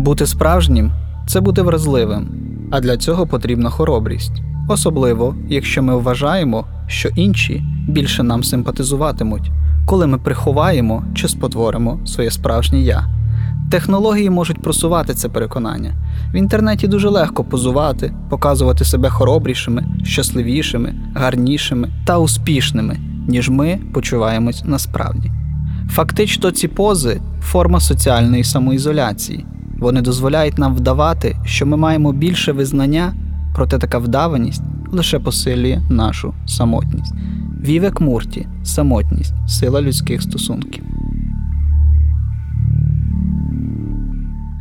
Бути справжнім це бути вразливим, а для цього потрібна хоробрість, особливо якщо ми вважаємо, що інші більше нам симпатизуватимуть, коли ми приховаємо чи спотворимо своє справжнє я. Технології можуть просувати це переконання. В інтернеті дуже легко позувати, показувати себе хоробрішими, щасливішими, гарнішими та успішними, ніж ми почуваємось насправді. Фактично, ці пози — форма соціальної самоізоляції. Вони дозволяють нам вдавати, що ми маємо більше визнання, проте така вдаваність лише посилює нашу самотність. Вівек Мурті, «Самотність, сила людських стосунків».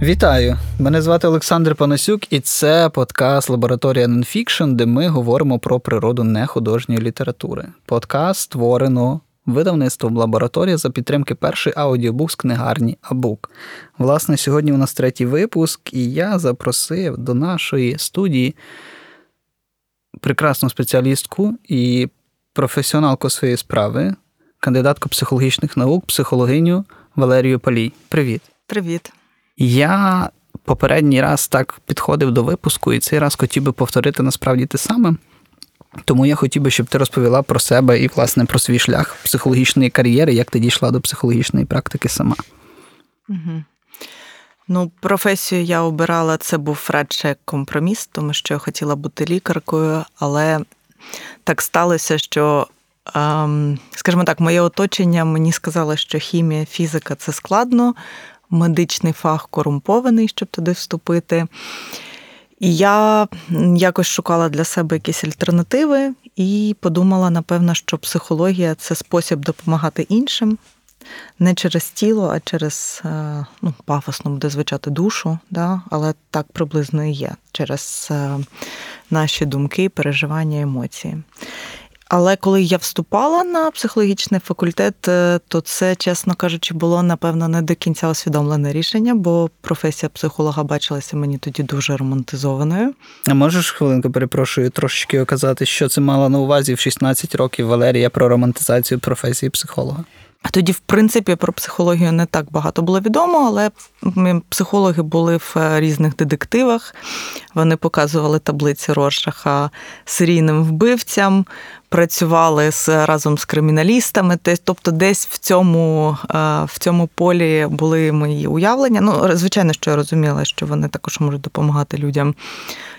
Вітаю! Мене звати Олександр Панасюк, і це подкаст Лабораторія Нонфікшн, де ми говоримо про природу нехудожньої літератури. Подкаст створено видавництвом лабораторія за підтримки першої аудіокнигарні Абук. Власне, сьогодні у нас третій випуск, і я запросив до нашої студії прекрасну спеціалістку і професіоналку своєї справи, кандидатку психологічних наук, психологиню Валерію Палій. Привіт. Привіт. Я попередній раз так підходив до випуску, і цей раз хотів би повторити насправді те саме. Тому я хотів би, щоб ти розповіла про себе і, власне, про свій шлях психологічної кар'єри, як ти дійшла до психологічної практики сама. Угу. Ну, професію я обирала, це був радше компроміс, тому що я хотіла бути лікаркою, але так сталося, що, ем, скажімо так, моє оточення мені сказало, що хімія, фізика це складно, медичний фах корумпований, щоб туди вступити. Я якось шукала для себе якісь альтернативи і подумала, напевно, що психологія це спосіб допомагати іншим. Не через тіло, а через е, ну, пафосно буде звучати душу, да? але так приблизно і є через е, наші думки, переживання, емоції. Але коли я вступала на психологічний факультет, е, то це, чесно кажучи, було напевно не до кінця усвідомлене рішення, бо професія психолога бачилася мені тоді дуже романтизованою. А можеш хвилинку, перепрошую, трошечки оказати, що це мала на увазі в 16 років Валерія про романтизацію професії психолога? Тоді, в принципі, про психологію не так багато було відомо, але психологи були в е, різних детективах. Вони показували таблиці Роршаха серійним вбивцям, працювали з разом з криміналістами. Тобто, десь в цьому е, в цьому полі були мої уявлення. Ну, звичайно, що я розуміла, що вони також можуть допомагати людям.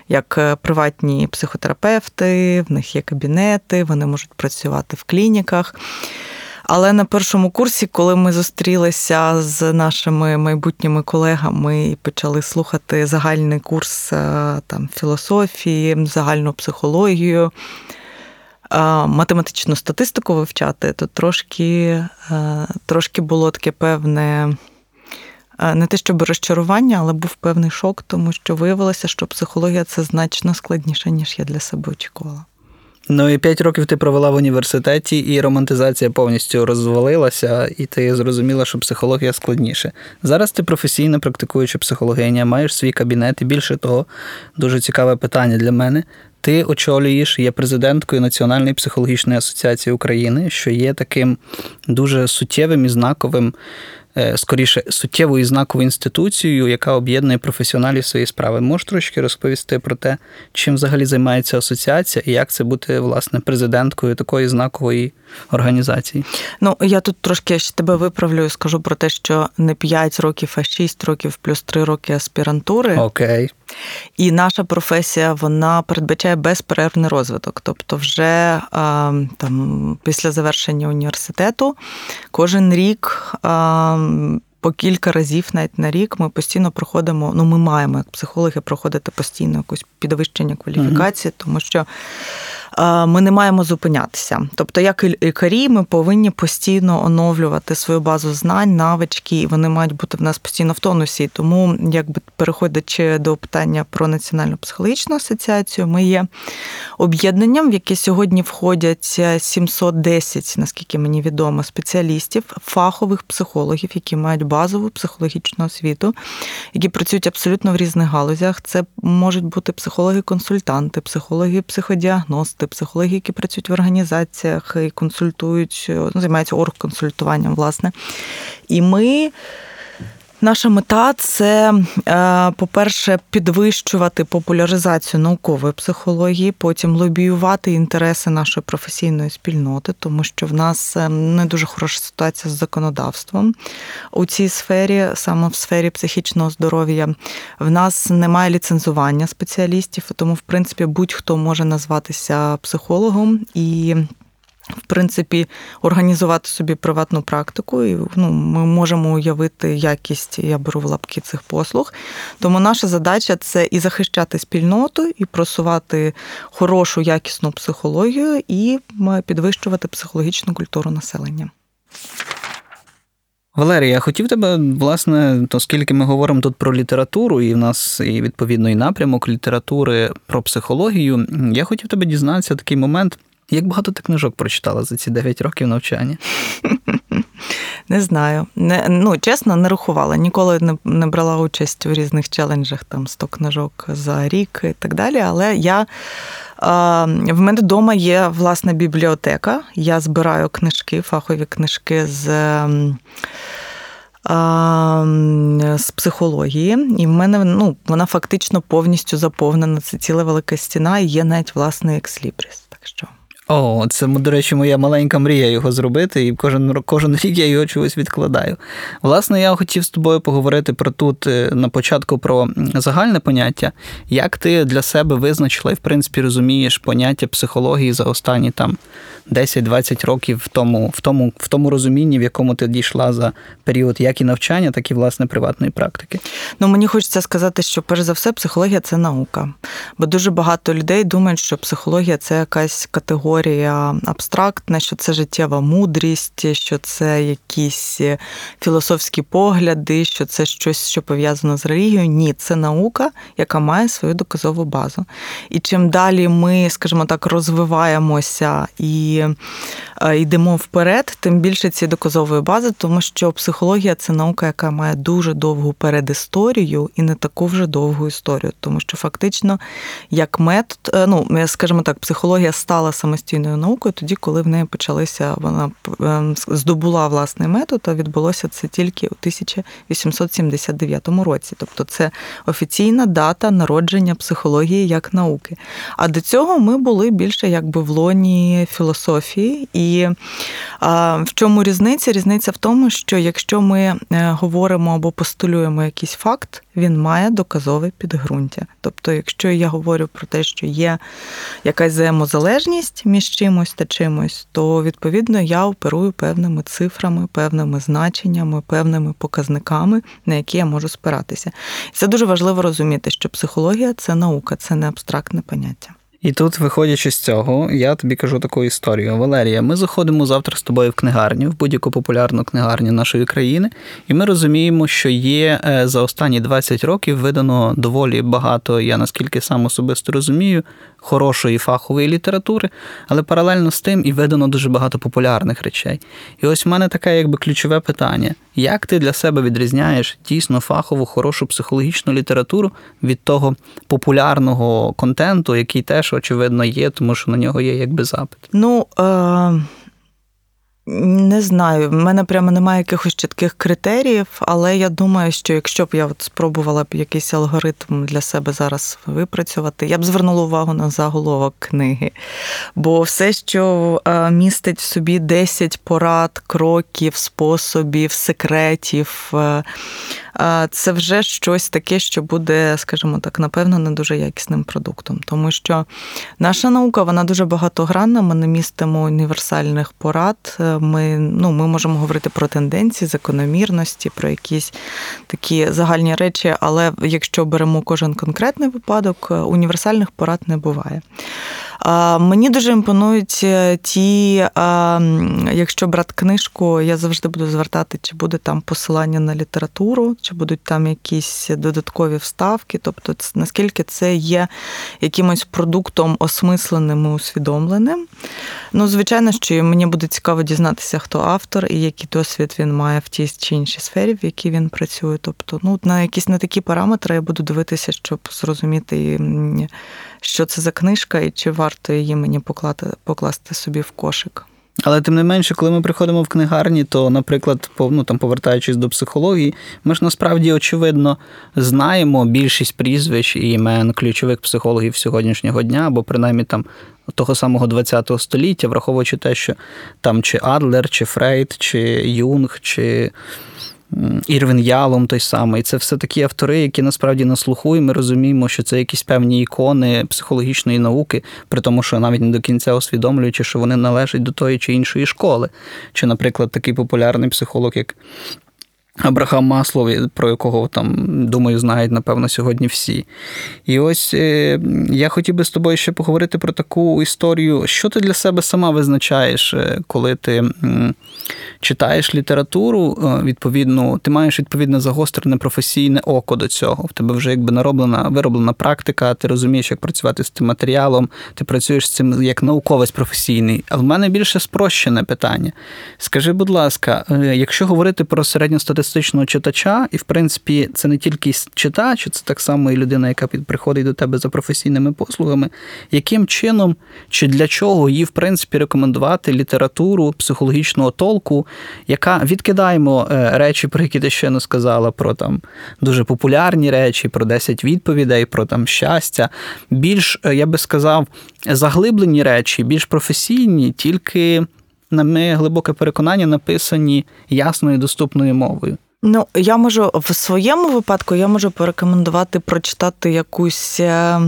Як е, приватні психотерапевти, в них є кабінети, вони можуть працювати в клініках. Але на першому курсі, коли ми зустрілися з нашими майбутніми колегами і почали слухати загальний курс е, там, філософії, загальну психологію, е, математичну статистику вивчати, то трошки, е, трошки було таке певне. Не те, щоб розчарування, але був певний шок, тому що виявилося, що психологія це значно складніше, ніж я для себе очікувала. Ну і п'ять років ти провела в університеті, і романтизація повністю розвалилася, і ти зрозуміла, що психологія складніше. Зараз ти професійно практикуюча психологиня, маєш свій кабінет, і більше того, дуже цікаве питання для мене. Ти очолюєш, є президенткою Національної психологічної асоціації України, що є таким дуже суттєвим і знаковим Е, скоріше і знаковою інституцією, яка об'єднує професіоналів своєї справи. Можеш трошки розповісти про те, чим взагалі займається асоціація і як це бути власне президенткою такої знакової організації? Ну я тут трошки ще тебе виправлю і скажу про те, що не 5 років, а 6 років плюс 3 роки аспірантури. Окей. І наша професія вона передбачає безперервний розвиток. Тобто, вже там після завершення університету кожен рік. По кілька разів навіть на рік ми постійно проходимо. Ну, ми маємо як психологи проходити постійно якусь підвищення кваліфікації, тому що ми не маємо зупинятися. Тобто, як і лікарі, ми повинні постійно оновлювати свою базу знань, навички, і вони мають бути в нас постійно в тонусі. Тому, якби переходячи до питання про національну психологічну асоціацію, ми є об'єднанням, в яке сьогодні входять 710, наскільки мені відомо, спеціалістів, фахових психологів, які мають базову психологічну освіту, які працюють абсолютно в різних галузях. Це можуть бути психологи-консультанти, психологи-психодіагности психологи, які працюють в організаціях і консультують, ну, займаються оргконсультуванням, власне. І ми. Наша мета це, е, по-перше, підвищувати популяризацію наукової психології, потім лобіювати інтереси нашої професійної спільноти, тому що в нас е, не дуже хороша ситуація з законодавством у цій сфері, саме в сфері психічного здоров'я. В нас немає ліцензування спеціалістів, тому, в принципі, будь-хто може назватися психологом і в принципі, організувати собі приватну практику, і ну, ми можемо уявити якість, я беру в лапки цих послуг. Тому наша задача це і захищати спільноту, і просувати хорошу, якісну психологію, і підвищувати психологічну культуру населення. Валерія, я хотів тебе, власне, оскільки ми говоримо тут про літературу, і в нас і відповідно і напрямок літератури про психологію, я хотів тебе дізнатися такий момент. Як багато ти книжок прочитала за ці 9 років навчання? Не знаю. Не, Ну, чесно, не рахувала. Ніколи не не брала участь у різних челенджах, там 100 книжок за рік і так далі. Але я в мене вдома є власна бібліотека. Я збираю книжки, фахові книжки з. З психології, і в мене ну, вона фактично повністю заповнена. Це ціла велика стіна, і є навіть власний екслібріс. Так що о, це, до речі, моя маленька мрія його зробити, і кожен кожен рік я його чогось відкладаю. Власне, я хотів з тобою поговорити про тут е, на початку про загальне поняття. Як ти для себе визначила і, в принципі, розумієш поняття психології за останні там 10-20 років в тому, в тому, в тому розумінні, в якому ти дійшла за період як і навчання, так і власне приватної практики? Ну, мені хочеться сказати, що перш за все психологія це наука. Бо дуже багато людей думають, що психологія це якась категорія абстрактна, що це життєва мудрість, що це якісь філософські погляди, що це щось, що пов'язано з релігією. Ні, це наука, яка має свою доказову базу. І чим далі ми, скажімо так, розвиваємося і Е, йдемо вперед, тим більше цієї доказової бази, тому що психологія це наука, яка має дуже довгу передісторію і не таку вже довгу історію. Тому що фактично, як метод, е, ну скажімо так, психологія стала самостійною наукою тоді, коли в неї почалися, вона ем, здобула власний метод, а відбулося це тільки у 1879 році. Тобто це офіційна дата народження психології як науки. А до цього ми були більше якби в лоні філософії. І в чому різниця? Різниця в тому, що якщо ми е, говоримо або постулюємо якийсь факт, він має доказове підґрунтя. Тобто, якщо я говорю про те, що є якась взаємозалежність між чимось та чимось, то відповідно я оперую певними цифрами, певними значеннями, певними показниками, на які я можу спиратися. Це дуже важливо розуміти, що психологія це наука, це не абстрактне поняття. І тут, виходячи з цього, я тобі кажу таку історію. Валерія, ми заходимо завтра з тобою в книгарню, в будь-яку популярну книгарню нашої країни, і ми розуміємо, що є е, за останні 20 років видано доволі багато, я наскільки сам особисто розумію, хорошої фахової літератури, але паралельно з тим і видано дуже багато популярних речей. І ось в мене таке якби ключове питання: як ти для себе відрізняєш дійсно фахову, хорошу психологічну літературу від того популярного контенту, який теж, очевидно, є, тому що на нього є якби запит? Ну. Е... Не знаю, в мене прямо немає якихось чітких критеріїв, але я думаю, що якщо б я от спробувала б якийсь алгоритм для себе зараз випрацювати, я б звернула увагу на заголовок книги. Бо все, що е, містить в собі 10 порад, кроків, способів, секретів, е, це вже щось таке, що буде, скажімо так, напевно, не дуже якісним продуктом. Тому що наша наука вона дуже багатогранна, ми не містимо універсальних порад. Ми ну, ми можемо говорити про тенденції, закономірності, про якісь такі загальні речі, але якщо беремо кожен конкретний випадок, універсальних порад не буває. Мені дуже імпонують е, ті, якщо брати книжку, я завжди буду звертати, чи буде там посилання на літературу, чи будуть там якісь додаткові вставки. Тобто, наскільки це є якимось продуктом осмисленим і усвідомленим. Ну, звичайно, що мені буде цікаво дізнатися, хто автор і який досвід він має в тій чи іншій сфері, в якій він працює. Тобто, ну, на якісь на такі параметри я буду дивитися, щоб зрозуміти, що це за книжка і чи варто її мені поклати, покласти собі в кошик. Але тим не менше, коли ми приходимо в книгарні, то, наприклад, ну, там, повертаючись до психології, ми ж насправді очевидно знаємо більшість прізвищ і імен ключових психологів сьогоднішнього дня, або принаймні там того самого ХХ століття, враховуючи те, що там чи Адлер, чи Фрейд, чи Юнг, чи Ірвін Ялом той самий. Це все такі автори, які насправді на слуху, і ми розуміємо, що це якісь певні ікони психологічної науки, при тому, що навіть не до кінця усвідомлюючи, що вони належать до тої чи іншої школи. Чи, наприклад, такий популярний психолог, як Абрахам Маслов, про якого там, думаю, знають, напевно, сьогодні всі. І ось е, я хотів би з тобою ще поговорити про таку історію. Що ти для себе сама визначаєш, е, коли ти читаєш літературу, е, відповідно, ти маєш відповідне загострене професійне око до цього. В тебе вже якби нароблена, вироблена практика, ти розумієш, як працювати з цим матеріалом, ти працюєш з цим як науковець професійний. А в мене більше спрощене питання. Скажи, будь ласка, якщо говорити про середньостатистичну статистичного читача, і, в принципі, це не тільки читач, це так само і людина, яка приходить до тебе за професійними послугами. Яким чином чи для чого їй, в принципі, рекомендувати літературу психологічного толку, яка відкидаємо е, речі, про які ти ще не сказала, про там дуже популярні речі, про 10 відповідей, про там щастя. Більш, е, я би сказав, заглиблені речі, більш професійні, тільки на моє глибоке переконання, написані ясною доступною мовою. Ну, я можу в своєму випадку я можу порекомендувати прочитати якусь е,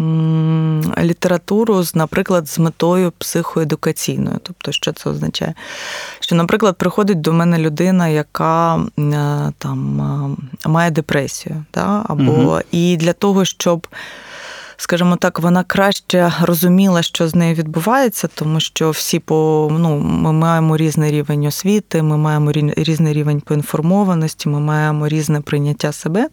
м, літературу, наприклад, з метою психоедукаційною. Тобто, що це означає? Що, наприклад, приходить до мене людина, яка е, там е, має депресію, да? або угу. і для того, щоб скажімо так, вона краще розуміла, що з нею відбувається, тому що всі по ну, ми маємо різний рівень освіти, ми маємо різний рівень поінформованості, ми маємо різне прийняття себе.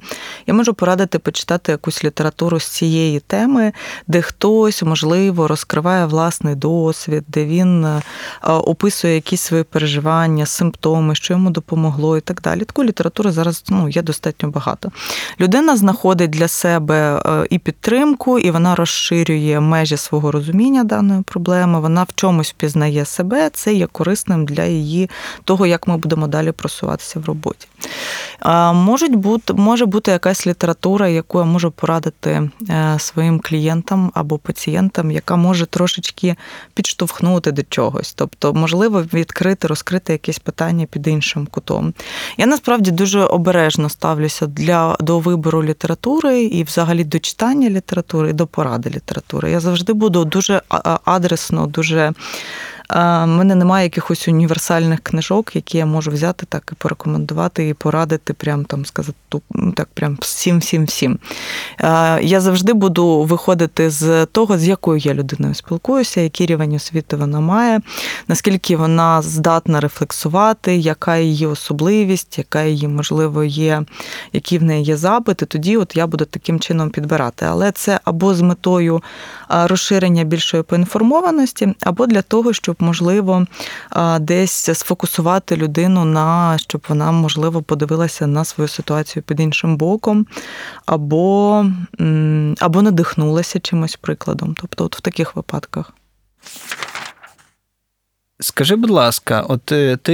Я можу порадити почитати якусь літературу з цієї теми, де хтось, можливо, розкриває власний досвід, де він е, описує якісь свої переживання, симптоми, що йому допомогло і так далі. Таку літератури зараз ну, є достатньо багато. Людина знаходить для себе е, і підтримку думку, і вона розширює межі свого розуміння даної проблеми. Вона в чомусь впізнає себе, це є корисним для її того, як ми будемо далі просуватися в роботі. Можуть бути, Може бути якась література, яку я можу порадити е, своїм клієнтам або пацієнтам, яка може трошечки підштовхнути до чогось. Тобто, можливо, відкрити, розкрити якесь питання під іншим кутом. Я насправді дуже обережно ставлюся для, до вибору літератури і взагалі до читання літератури літератури і до поради літератури. Я завжди буду дуже адресно, дуже в мене немає якихось універсальних книжок, які я можу взяти так і порекомендувати, і порадити, прям там сказати ну, так, прям всім, всім, всім. Я завжди буду виходити з того, з якою я людиною спілкуюся, який рівень освіти вона має, наскільки вона здатна рефлексувати, яка її особливість, яка її, можливо, є, які в неї є запити. Тоді от я буду таким чином підбирати. Але це або з метою розширення більшої поінформованості, або для того, щоб можливо десь сфокусувати людину на щоб вона, можливо, подивилася на свою ситуацію під іншим боком, або або надихнулася чимось прикладом. Тобто, от в таких випадках. Скажи, будь ласка, от е, ти,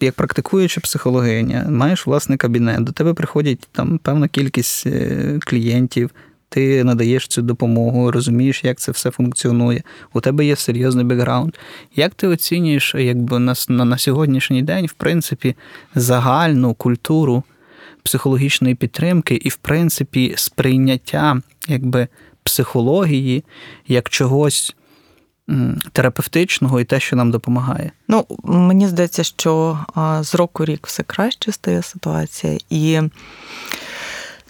як практикуюча психологиня, маєш власний кабінет, до тебе приходять там певна кількість е, клієнтів, ти надаєш цю допомогу, розумієш, як це все функціонує. У тебе є серйозний бекграунд. Як ти оцінюєш, якби на, на, на сьогоднішній день, в принципі, загальну культуру психологічної підтримки і, в принципі, сприйняття якби, психології як чогось. Терапевтичного і те, що нам допомагає. Ну, мені здається, що з року рік все краще стає ситуація, і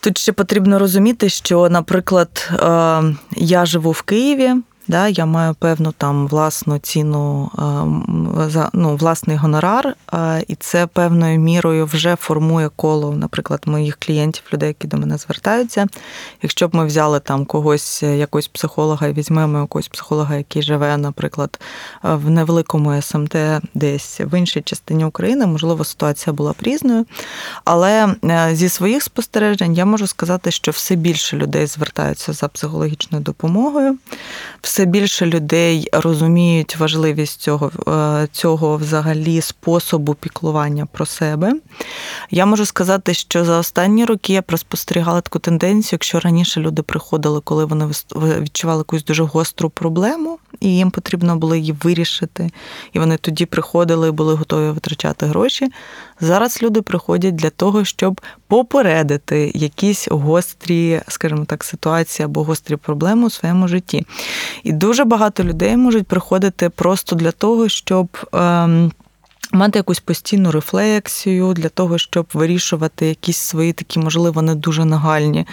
Тут ще потрібно розуміти, що, наприклад, е, я живу в Києві. Да, Я маю певну там власну ціну е, за ну, власний гонорар, е, і це певною мірою вже формує коло, наприклад, моїх клієнтів, людей, які до мене звертаються. Якщо б ми взяли там когось, е, якогось психолога і візьмемо якогось психолога, який живе, наприклад, в невеликому СМТ десь в іншій частині України, можливо, ситуація була б різною. Але зі своїх спостережень я можу сказати, що все більше людей звертаються за психологічною допомогою. Все більше людей розуміють важливість цього, е, цього взагалі способу піклування про себе. Я можу сказати, що за останні роки я проспостерігала таку тенденцію, якщо раніше люди приходили, коли вони відчували якусь дуже гостру проблему, і їм потрібно було її вирішити, і вони тоді приходили і були готові витрачати гроші. Зараз люди приходять для того, щоб попередити якісь гострі, скажімо так, ситуації або гострі проблеми у своєму житті. І дуже багато людей можуть приходити просто для того, щоб. Ем, Мати якусь постійну рефлексію для того, щоб вирішувати якісь свої такі, можливо, не дуже нагальні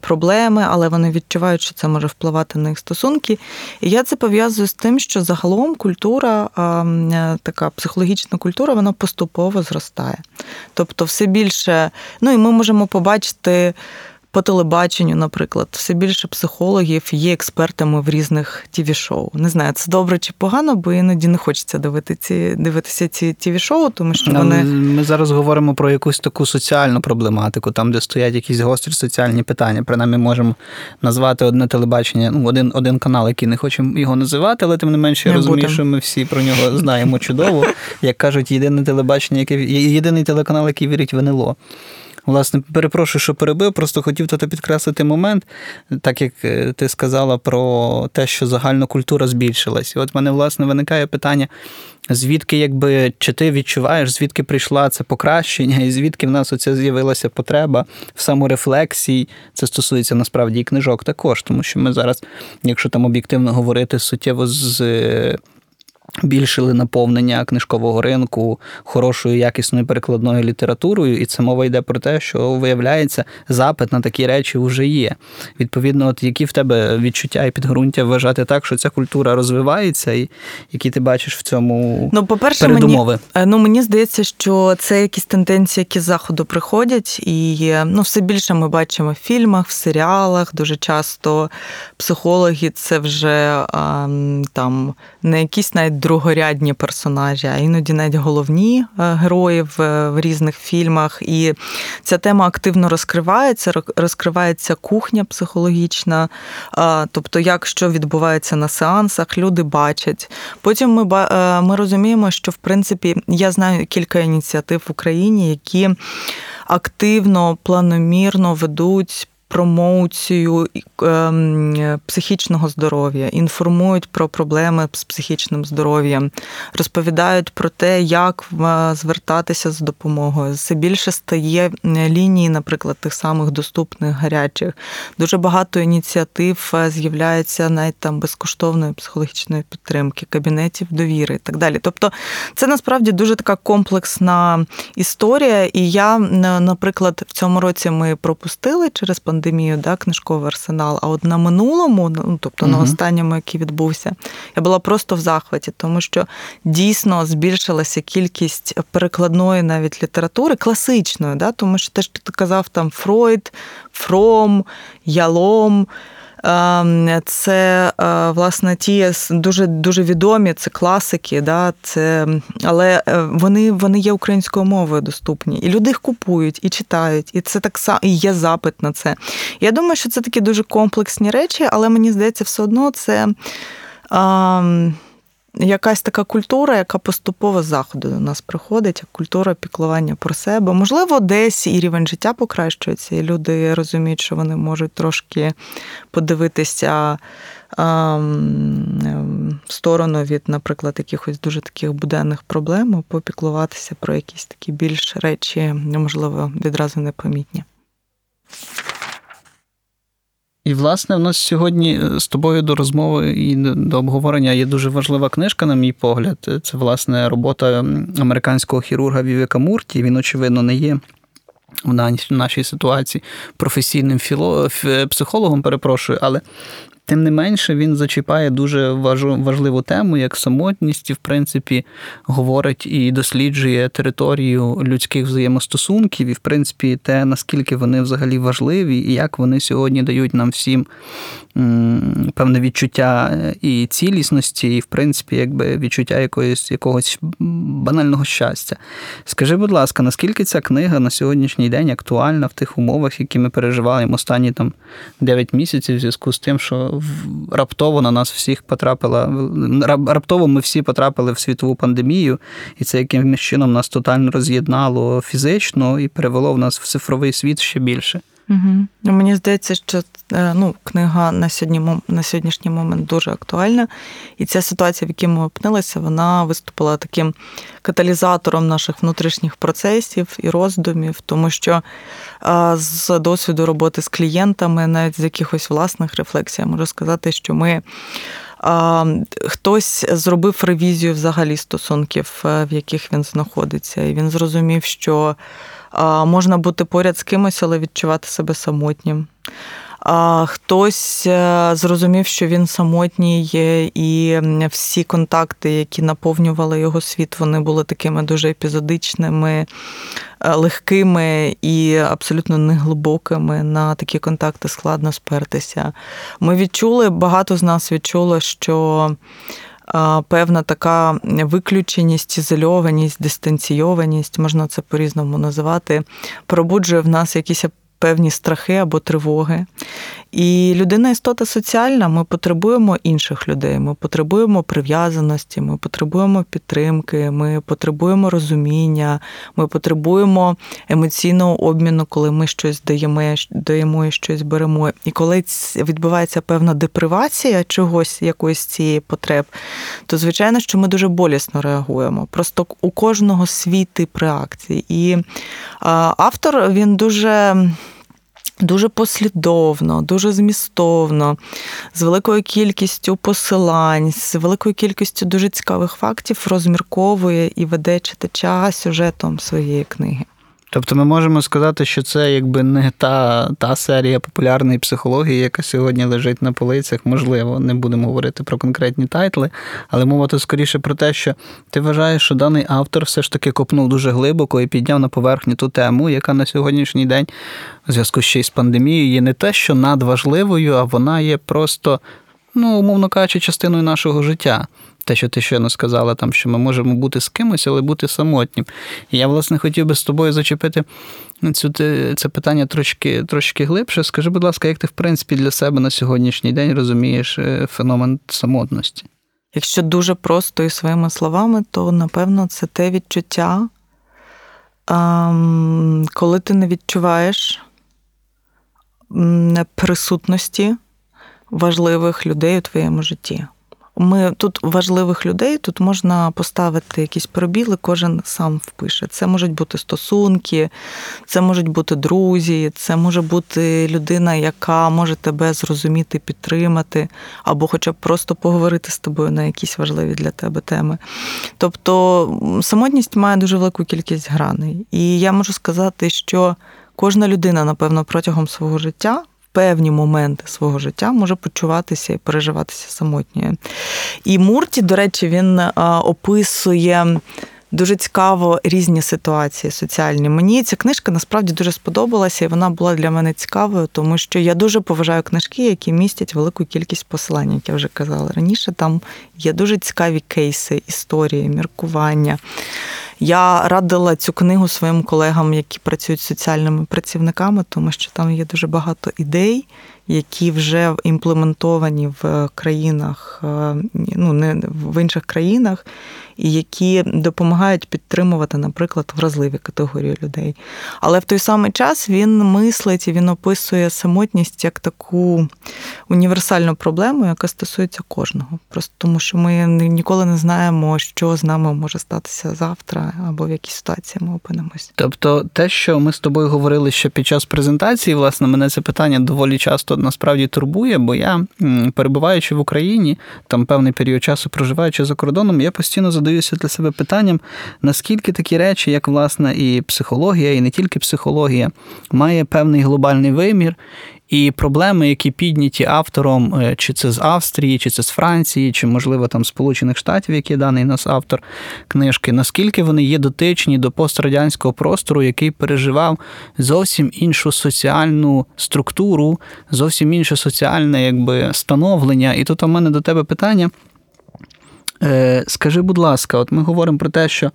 проблеми, але вони відчувають, що це може впливати на їх стосунки. І я це пов'язую з тим, що загалом культура, така психологічна культура, вона поступово зростає. Тобто, все більше, ну і ми можемо побачити по телебаченню, наприклад, все більше психологів є експертами в різних тіві-шоу. Не знаю, це добре чи погано, бо іноді не хочеться дивити ці, дивитися ці тіві-шоу, тому що вони. Ми зараз говоримо про якусь таку соціальну проблематику, там, де стоять якісь гострі соціальні питання. Принаймні можемо назвати одне телебачення, ну, один один канал, який не хочемо його називати, але тим не менше я розумію, будем. що ми всі про нього знаємо чудово. Як кажуть, єдине телебачення, яке єдиний телеканал, який вірить в НЛО. Власне, перепрошую, що перебив, просто хотів тут підкреслити момент, так як е, ти сказала про те, що загальна культура збільшилась. І от мене, власне, виникає питання, звідки, якби, чи ти відчуваєш, звідки прийшла це покращення, і звідки в нас оця з'явилася потреба в саморефлексії. Це стосується насправді і книжок також, тому що ми зараз, якщо там об'єктивно говорити суттєво з Більшили наповнення книжкового ринку хорошою якісною перекладною літературою, і це мова йде про те, що виявляється, запит на такі речі вже є. Відповідно, от які в тебе відчуття і підґрунтя вважати так, що ця культура розвивається, і які ти бачиш в цьому ну, по-перше, передумови? Мені, ну мені здається, що це якісь тенденції, які з заходу приходять, і ну все більше ми бачимо в фільмах, в серіалах. Дуже часто психологи це вже а, там не якісь навіть другорядні персонажі, а іноді навіть головні е, герої в, різних фільмах. І ця тема активно розкривається, розкривається кухня психологічна, тобто, як що відбувається на сеансах, люди бачать. Потім ми е, ми розуміємо, що в принципі я знаю кілька ініціатив в Україні, які активно, планомірно ведуть промоцію ем, психічного здоров'я, інформують про проблеми з психічним здоров'ям, розповідають про те, як звертатися з допомогою. Все більше стає лінії, наприклад, тих самих доступних гарячих. Дуже багато ініціатив е, з'являється навіть там безкоштовної психологічної підтримки, кабінетів довіри і так далі. Тобто, це насправді дуже така комплексна історія. І я, наприклад, в цьому році ми пропустили через пандемію пандемію, да, книжковий арсенал. А от на минулому, ну тобто на останньому, який відбувся, я була просто в захваті, тому що дійсно збільшилася кількість перекладної навіть літератури, класичної, да, тому що те, що ти казав, там Фройд, Фром, Ялом. Ем, це е, власне ті дуже дуже відомі, це класики, да, це, але е, вони вони є українською мовою доступні. І люди їх купують і читають, і це так само і є запит на це. Я думаю, що це такі дуже комплексні речі, але мені здається, все одно це. Um, якась така культура, яка поступово з заходу до нас приходить, як культура піклування про себе. Можливо, десь і рівень життя покращується, і люди розуміють, що вони можуть трошки подивитися в сторону від, наприклад, якихось дуже таких буденних проблем, попіклуватися про якісь такі більш речі, можливо, відразу непомітні. І, власне, в нас сьогодні е, з тобою до розмови і до обговорення є дуже важлива книжка, на мій погляд. Це, власне, робота американського хірурга Вівека Мурті. Він, очевидно, не є в нашій ситуації професійним філо... психологом, перепрошую, але Тим не менше, він зачіпає дуже важливу тему, як самотність, і в принципі говорить і досліджує територію людських взаємостосунків, і в принципі те, наскільки вони взагалі важливі, і як вони сьогодні дають нам всім певне відчуття е, і цілісності, і, в принципі, якби відчуття якоїсь якогось банального щастя. Скажи, будь ласка, наскільки ця книга на сьогоднішній день актуальна в тих умовах, які ми переживаємо останні там 9 місяців, в зв'язку з тим, що раптово на нас всіх потрапила рап- раптово ми всі потрапили в світову пандемію, і це якимось чином нас тотально роз'єднало фізично і перевело в нас в цифровий світ ще більше. Угу. Мені здається, що е, ну, книга на сьогодні на сьогоднішній момент дуже актуальна. І ця ситуація, в якій ми опинилися, вона виступила таким каталізатором наших внутрішніх процесів і роздумів, тому що е, з досвіду роботи з клієнтами, навіть з якихось власних рефлексій, я можу сказати, що ми. Хтось зробив ревізію взагалі стосунків, е, в яких він знаходиться, і він зрозумів, що можна бути поряд з кимось, але відчувати себе самотнім. Хтось е, зрозумів, що він самотній, є, і всі контакти, які наповнювали його світ, вони були такими дуже епізодичними, е, легкими і абсолютно неглибокими. На такі контакти складно спертися. Ми відчули, багато з нас відчуло, що певна така виключеність, ізольованість, дистанційованість, можна це по-різному називати, пробуджує в нас якісь певні страхи або тривоги. І людина істота соціальна, ми потребуємо інших людей, ми потребуємо прив'язаності, ми потребуємо підтримки, ми потребуємо розуміння, ми потребуємо емоційного обміну, коли ми щось даємо, даємо і щось беремо. І коли відбувається певна депривація чогось, якоїсь цієї потреб, то звичайно, що ми дуже болісно реагуємо. Просто у кожного свій тип реакції. І автор він дуже. Дуже послідовно, дуже змістовно, з великою кількістю посилань, з великою кількістю дуже цікавих фактів розмірковує і веде читача сюжетом своєї книги. Тобто ми можемо сказати, що це якби не та, та серія популярної психології, яка сьогодні лежить на полицях. Можливо, не будемо говорити про конкретні тайтли, але мова тут скоріше про те, що ти вважаєш, що даний автор все ж таки копнув дуже глибоко і підняв на поверхню ту тему, яка на сьогоднішній день, в зв'язку ще й з пандемією, є не те, що надважливою, а вона є просто, ну, умовно кажучи, частиною нашого життя. Те, що ти щойно сказала, там, що ми можемо бути з кимось, але бути самотнім. І я, власне, хотів би з тобою зачепити цю, це питання трошки, трошки глибше. Скажи, будь ласка, як ти, в принципі, для себе на сьогоднішній день розумієш е, феномен самотності? Якщо дуже просто і своїми словами, то напевно це те відчуття, ем, коли ти не відчуваєш присутності важливих людей у твоєму житті. Ми тут важливих людей, тут можна поставити якісь пробіли, кожен сам впише. Це можуть бути стосунки, це можуть бути друзі, це може бути людина, яка може тебе зрозуміти, підтримати, або хоча б просто поговорити з тобою на якісь важливі для тебе теми. Тобто самотність має дуже велику кількість граней. І я можу сказати, що кожна людина, напевно, протягом свого життя певні моменти свого життя може почуватися і переживатися самотньою. І Мурті, до речі, він описує. Дуже цікаво різні ситуації соціальні. Мені ця книжка насправді дуже сподобалася, і вона була для мене цікавою, тому що я дуже поважаю книжки, які містять велику кількість посилань, як я вже казала раніше. Там є дуже цікаві кейси, історії, міркування. Я радила цю книгу своїм колегам, які працюють з соціальними працівниками, тому що там є дуже багато ідей, які вже імплементовані в країнах, е, ну не в інших країнах, і які допомагають підтримувати, наприклад, вразливі категорії людей. Але в той самий час він мислить і він описує самотність як таку універсальну проблему, яка стосується кожного. Просто тому, що ми ніколи не знаємо, що з нами може статися завтра, або в якій ситуації ми опинимось. Тобто, те, що ми з тобою говорили ще під час презентації, власне, мене це питання доволі часто насправді турбує, бо я, перебуваючи в Україні, там певний період часу проживаючи за кордоном, я постійно задаюся для себе питанням, наскільки такі речі, як власне і психологія, і не тільки психологія, має певний глобальний вимір. І проблеми, які підняті автором, чи це з Австрії, чи це з Франції, чи, можливо, там Сполучених Штатів, який даний нас автор книжки, наскільки вони є дотичні до пострадянського простору, який переживав зовсім іншу соціальну структуру, зовсім інше соціальне якби, становлення. І тут у мене до тебе питання. Е, Скажи, будь ласка, от ми говоримо про те, що.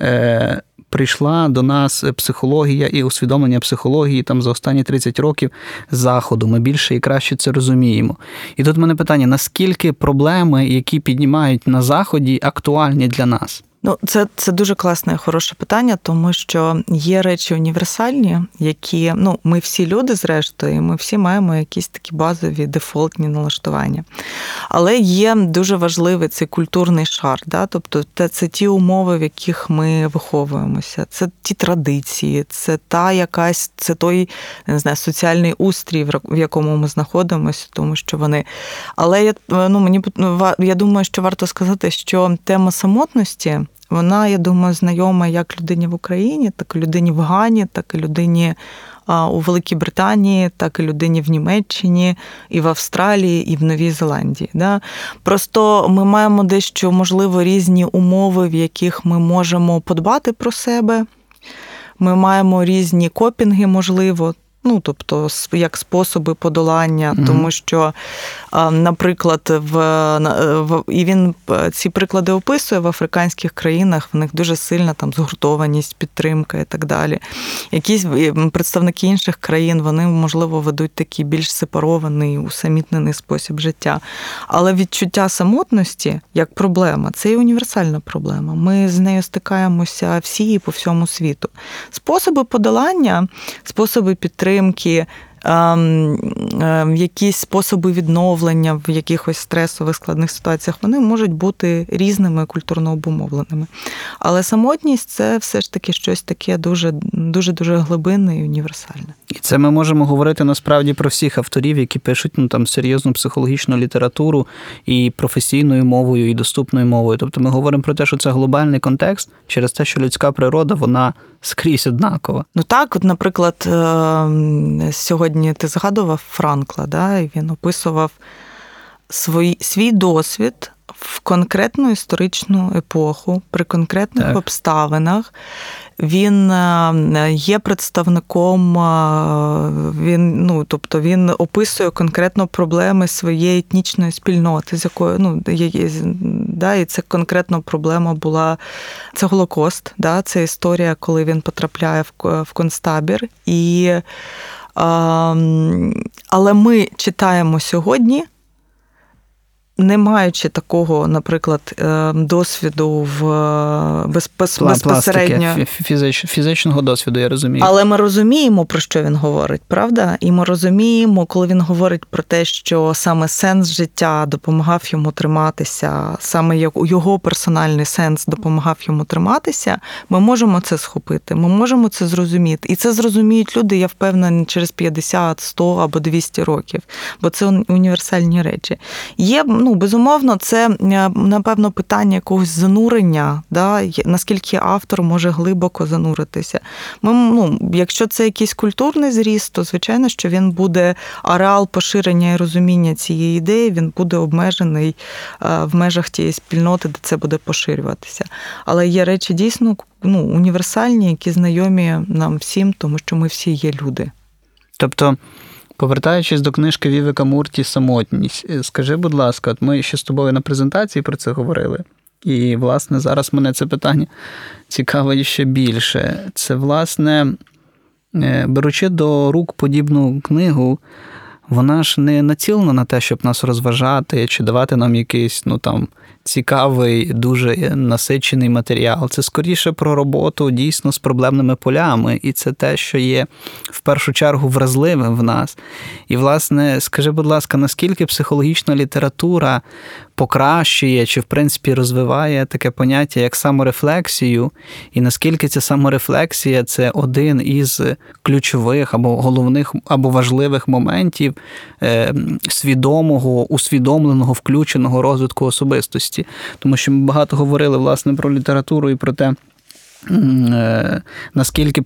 Е, прийшла до нас психологія і усвідомлення психології там за останні 30 років заходу. Ми більше і краще це розуміємо. І тут в мене питання: наскільки проблеми, які піднімають на заході, актуальні для нас? Ну, це це дуже класне хороше питання, тому що є речі універсальні, які ну ми всі люди, зрештою, ми всі маємо якісь такі базові дефолтні налаштування. Але є дуже важливий цей культурний шар, да? тобто це, це ті умови, в яких ми виховуємося, це ті традиції, це та якась, це той не знаю, соціальний устрій, в якому ми знаходимося, тому що вони. Але я ну мені я думаю, що варто сказати, що тема самотності. Вона, я думаю, знайома як людині в Україні, так і людині в Гані, так і людині у Великій Британії, так і людині в Німеччині, і в Австралії, і в Новій Зеландії. Да? Просто ми маємо дещо, можливо, різні умови, в яких ми можемо подбати про себе. Ми маємо різні копінги, можливо. Ну, тобто, як способи подолання, mm-hmm. тому що, наприклад, в, в і він е, ці приклади описує в африканських країнах, в них дуже сильна там згуртованість, підтримка і так далі. Якісь представники інших країн вони, можливо, ведуть такий більш сепарований, усамітнений спосіб життя. Але відчуття самотності як проблема це і універсальна проблема. Ми з нею стикаємося всі і по всьому світу. Способи подолання, способи підтримки підтримки, якісь способи відновлення в якихось стресових складних ситуаціях, вони можуть бути різними культурно обумовленими. Але самотність це все ж таки щось таке дуже дуже дуже глибинне і універсальне. І це ми можемо говорити насправді про всіх авторів, які пишуть ну там серйозну психологічну літературу і професійною мовою, і доступною мовою. Тобто ми говоримо про те, що це глобальний контекст через те, що людська природа вона скрізь однакова. Ну так, от, наприклад, ем, сьогодні ти згадував Франкла, да, і він описував свій, свій досвід. В конкретну історичну епоху, при конкретних так. обставинах, він е, є представником, е, він, ну, тобто він описує конкретно проблеми своєї етнічної спільноти, з якою ну, є, да, і це конкретно проблема була це Голокост, да, це історія, коли він потрапляє в, в концтабір. І, Але ми читаємо сьогодні не маючи такого, наприклад, е, досвіду в без, безпосередньо фізич, фізичного досвіду, я розумію. Але ми розуміємо, про що він говорить, правда? І ми розуміємо, коли він говорить про те, що саме сенс життя допомагав йому триматися, саме його персональний сенс допомагав йому триматися. Ми можемо це схопити, ми можемо це зрозуміти. І це зрозуміють люди, я впевнена, через 50, 100 або 200 років, бо це універсальні речі. Є ну безумовно, це е, напевно питання якогось занурення, да, наскільки автор може глибоко зануритися. Ми, ну, Якщо це якийсь культурний зріст, то звичайно, що він буде ареал поширення і розуміння цієї ідеї, він буде обмежений е, в межах тієї спільноти, де це буде поширюватися. Але є речі дійсно ну, універсальні, які знайомі нам всім, тому що ми всі є люди. Тобто. Повертаючись до книжки Вівика Мурті Самотність, е, скажи, будь ласка, от ми ще з тобою на презентації про це говорили. І, власне, зараз мене це питання цікавить ще більше. Це, власне, е, беручи до рук подібну книгу, вона ж не націлена на те, щоб нас розважати чи давати нам якийсь, ну там цікавий, дуже насичений матеріал. Це скоріше про роботу дійсно з проблемними полями, і це те, що є в першу чергу вразливим в нас. І, власне, скажи, будь ласка, наскільки психологічна література покращує чи, в принципі, розвиває таке поняття як саморефлексію, і наскільки ця саморефлексія це один із ключових або головних або важливих моментів е, свідомого, усвідомленого, включеного розвитку особистості, тому що ми багато говорили власне про літературу і про те. Е, наскільки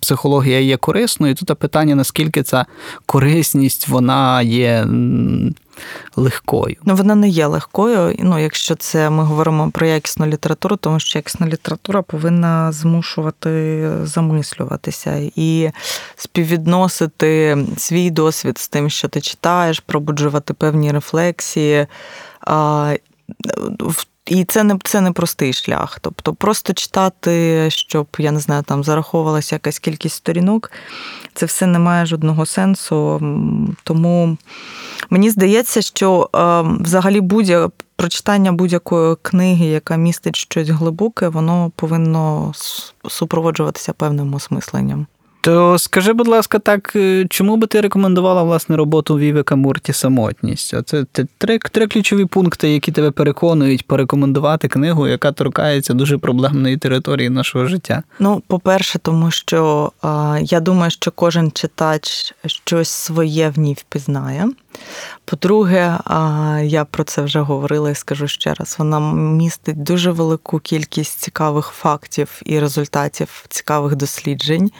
психологія є корисною, тут питання, наскільки ця корисність вона є легкою. Ну, вона не є легкою. Ну, якщо це ми говоримо про якісну літературу, тому що якісна література повинна змушувати замислюватися і співвідносити свій досвід з тим, що ти читаєш, пробуджувати певні рефлексії. І це не це не простий шлях. Тобто, просто читати, щоб я не знаю, там зараховувалася якась кількість сторінок, це все не має жодного сенсу. Тому мені здається, що е, взагалі будь прочитання будь-якої книги, яка містить щось глибоке, воно повинно супроводжуватися певним осмисленням. То скажи, будь ласка, так е, чому би ти рекомендувала власне роботу Вівека Мурті самотність? Це три, три ключові пункти, які тебе переконують порекомендувати книгу, яка торкається дуже проблемної території нашого життя. Ну, по-перше, тому що а, я думаю, що кожен читач щось своє в ній впізнає. По-друге, я про це вже говорила і скажу ще раз: вона містить дуже велику кількість цікавих фактів і результатів цікавих досліджень,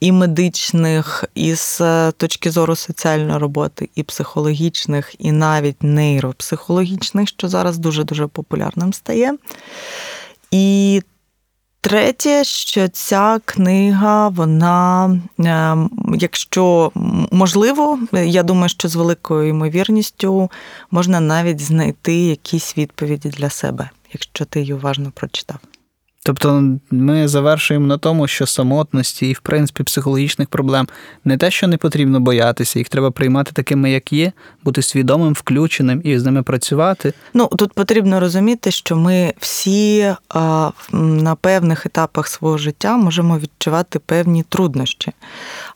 і медичних, і з е, точки зору соціальної роботи, і психологічних, і навіть нейропсихологічних, що зараз дуже дуже популярним стає. І Третє, що ця книга, вона, ем, якщо можливо, я думаю, що з великою ймовірністю можна навіть знайти якісь відповіді для себе, якщо ти її уважно прочитав. Тобто ми завершуємо на тому, що самотності і, в принципі, психологічних проблем не те, що не потрібно боятися, їх треба приймати такими, як є, бути свідомим, включеним і з ними працювати. Ну тут потрібно розуміти, що ми всі а, на певних етапах свого життя можемо відчувати певні труднощі.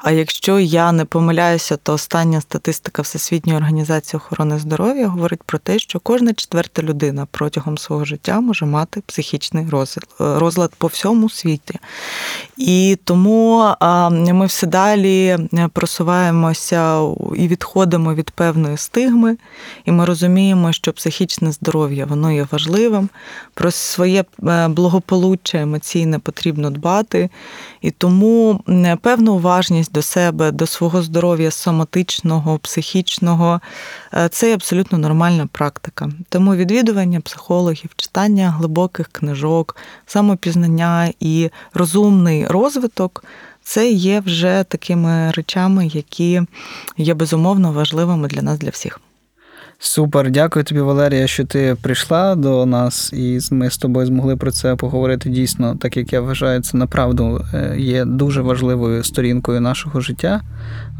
А якщо я не помиляюся, то остання статистика Всесвітньої організації охорони здоров'я говорить про те, що кожна четверта людина протягом свого життя може мати психічний розлад розлад по всьому світі. І тому ми все далі просуваємося і відходимо від певної стигми, і ми розуміємо, що психічне здоров'я воно є важливим, про своє е, благополуччя емоційне потрібно дбати. І тому певну уважність до себе, до свого здоров'я соматичного, психічного е, це абсолютно нормальна практика. Тому відвідування психологів, читання глибоких книжок, самопізнання і розумний розвиток. Це є вже такими речами, які є безумовно важливими для нас, для всіх. Супер, дякую тобі, Валерія, що ти прийшла до нас, і ми з тобою змогли про це поговорити. Дійсно, так як я вважаю, це направду е, є дуже важливою сторінкою нашого життя,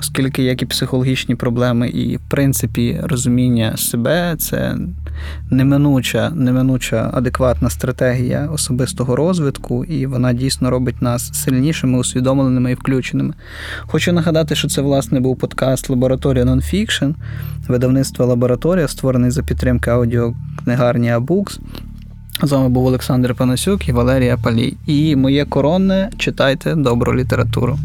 оскільки як і психологічні проблеми, і в принципі розуміння себе це неминуча, неминуча адекватна стратегія особистого розвитку, і вона дійсно робить нас сильнішими, усвідомленими і включеними. Хочу нагадати, що це власне був подкаст Лабораторія Нонфікшн, видавництва лабораторія, створений за підтримки аудіокнигарні Абукс. З вами був Олександр Панасюк і Валерія Палій. І моє коронне читайте добру літературу.